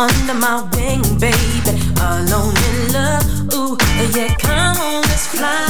under my wing, baby. Alone in love, ooh, yeah, come on, let's fly.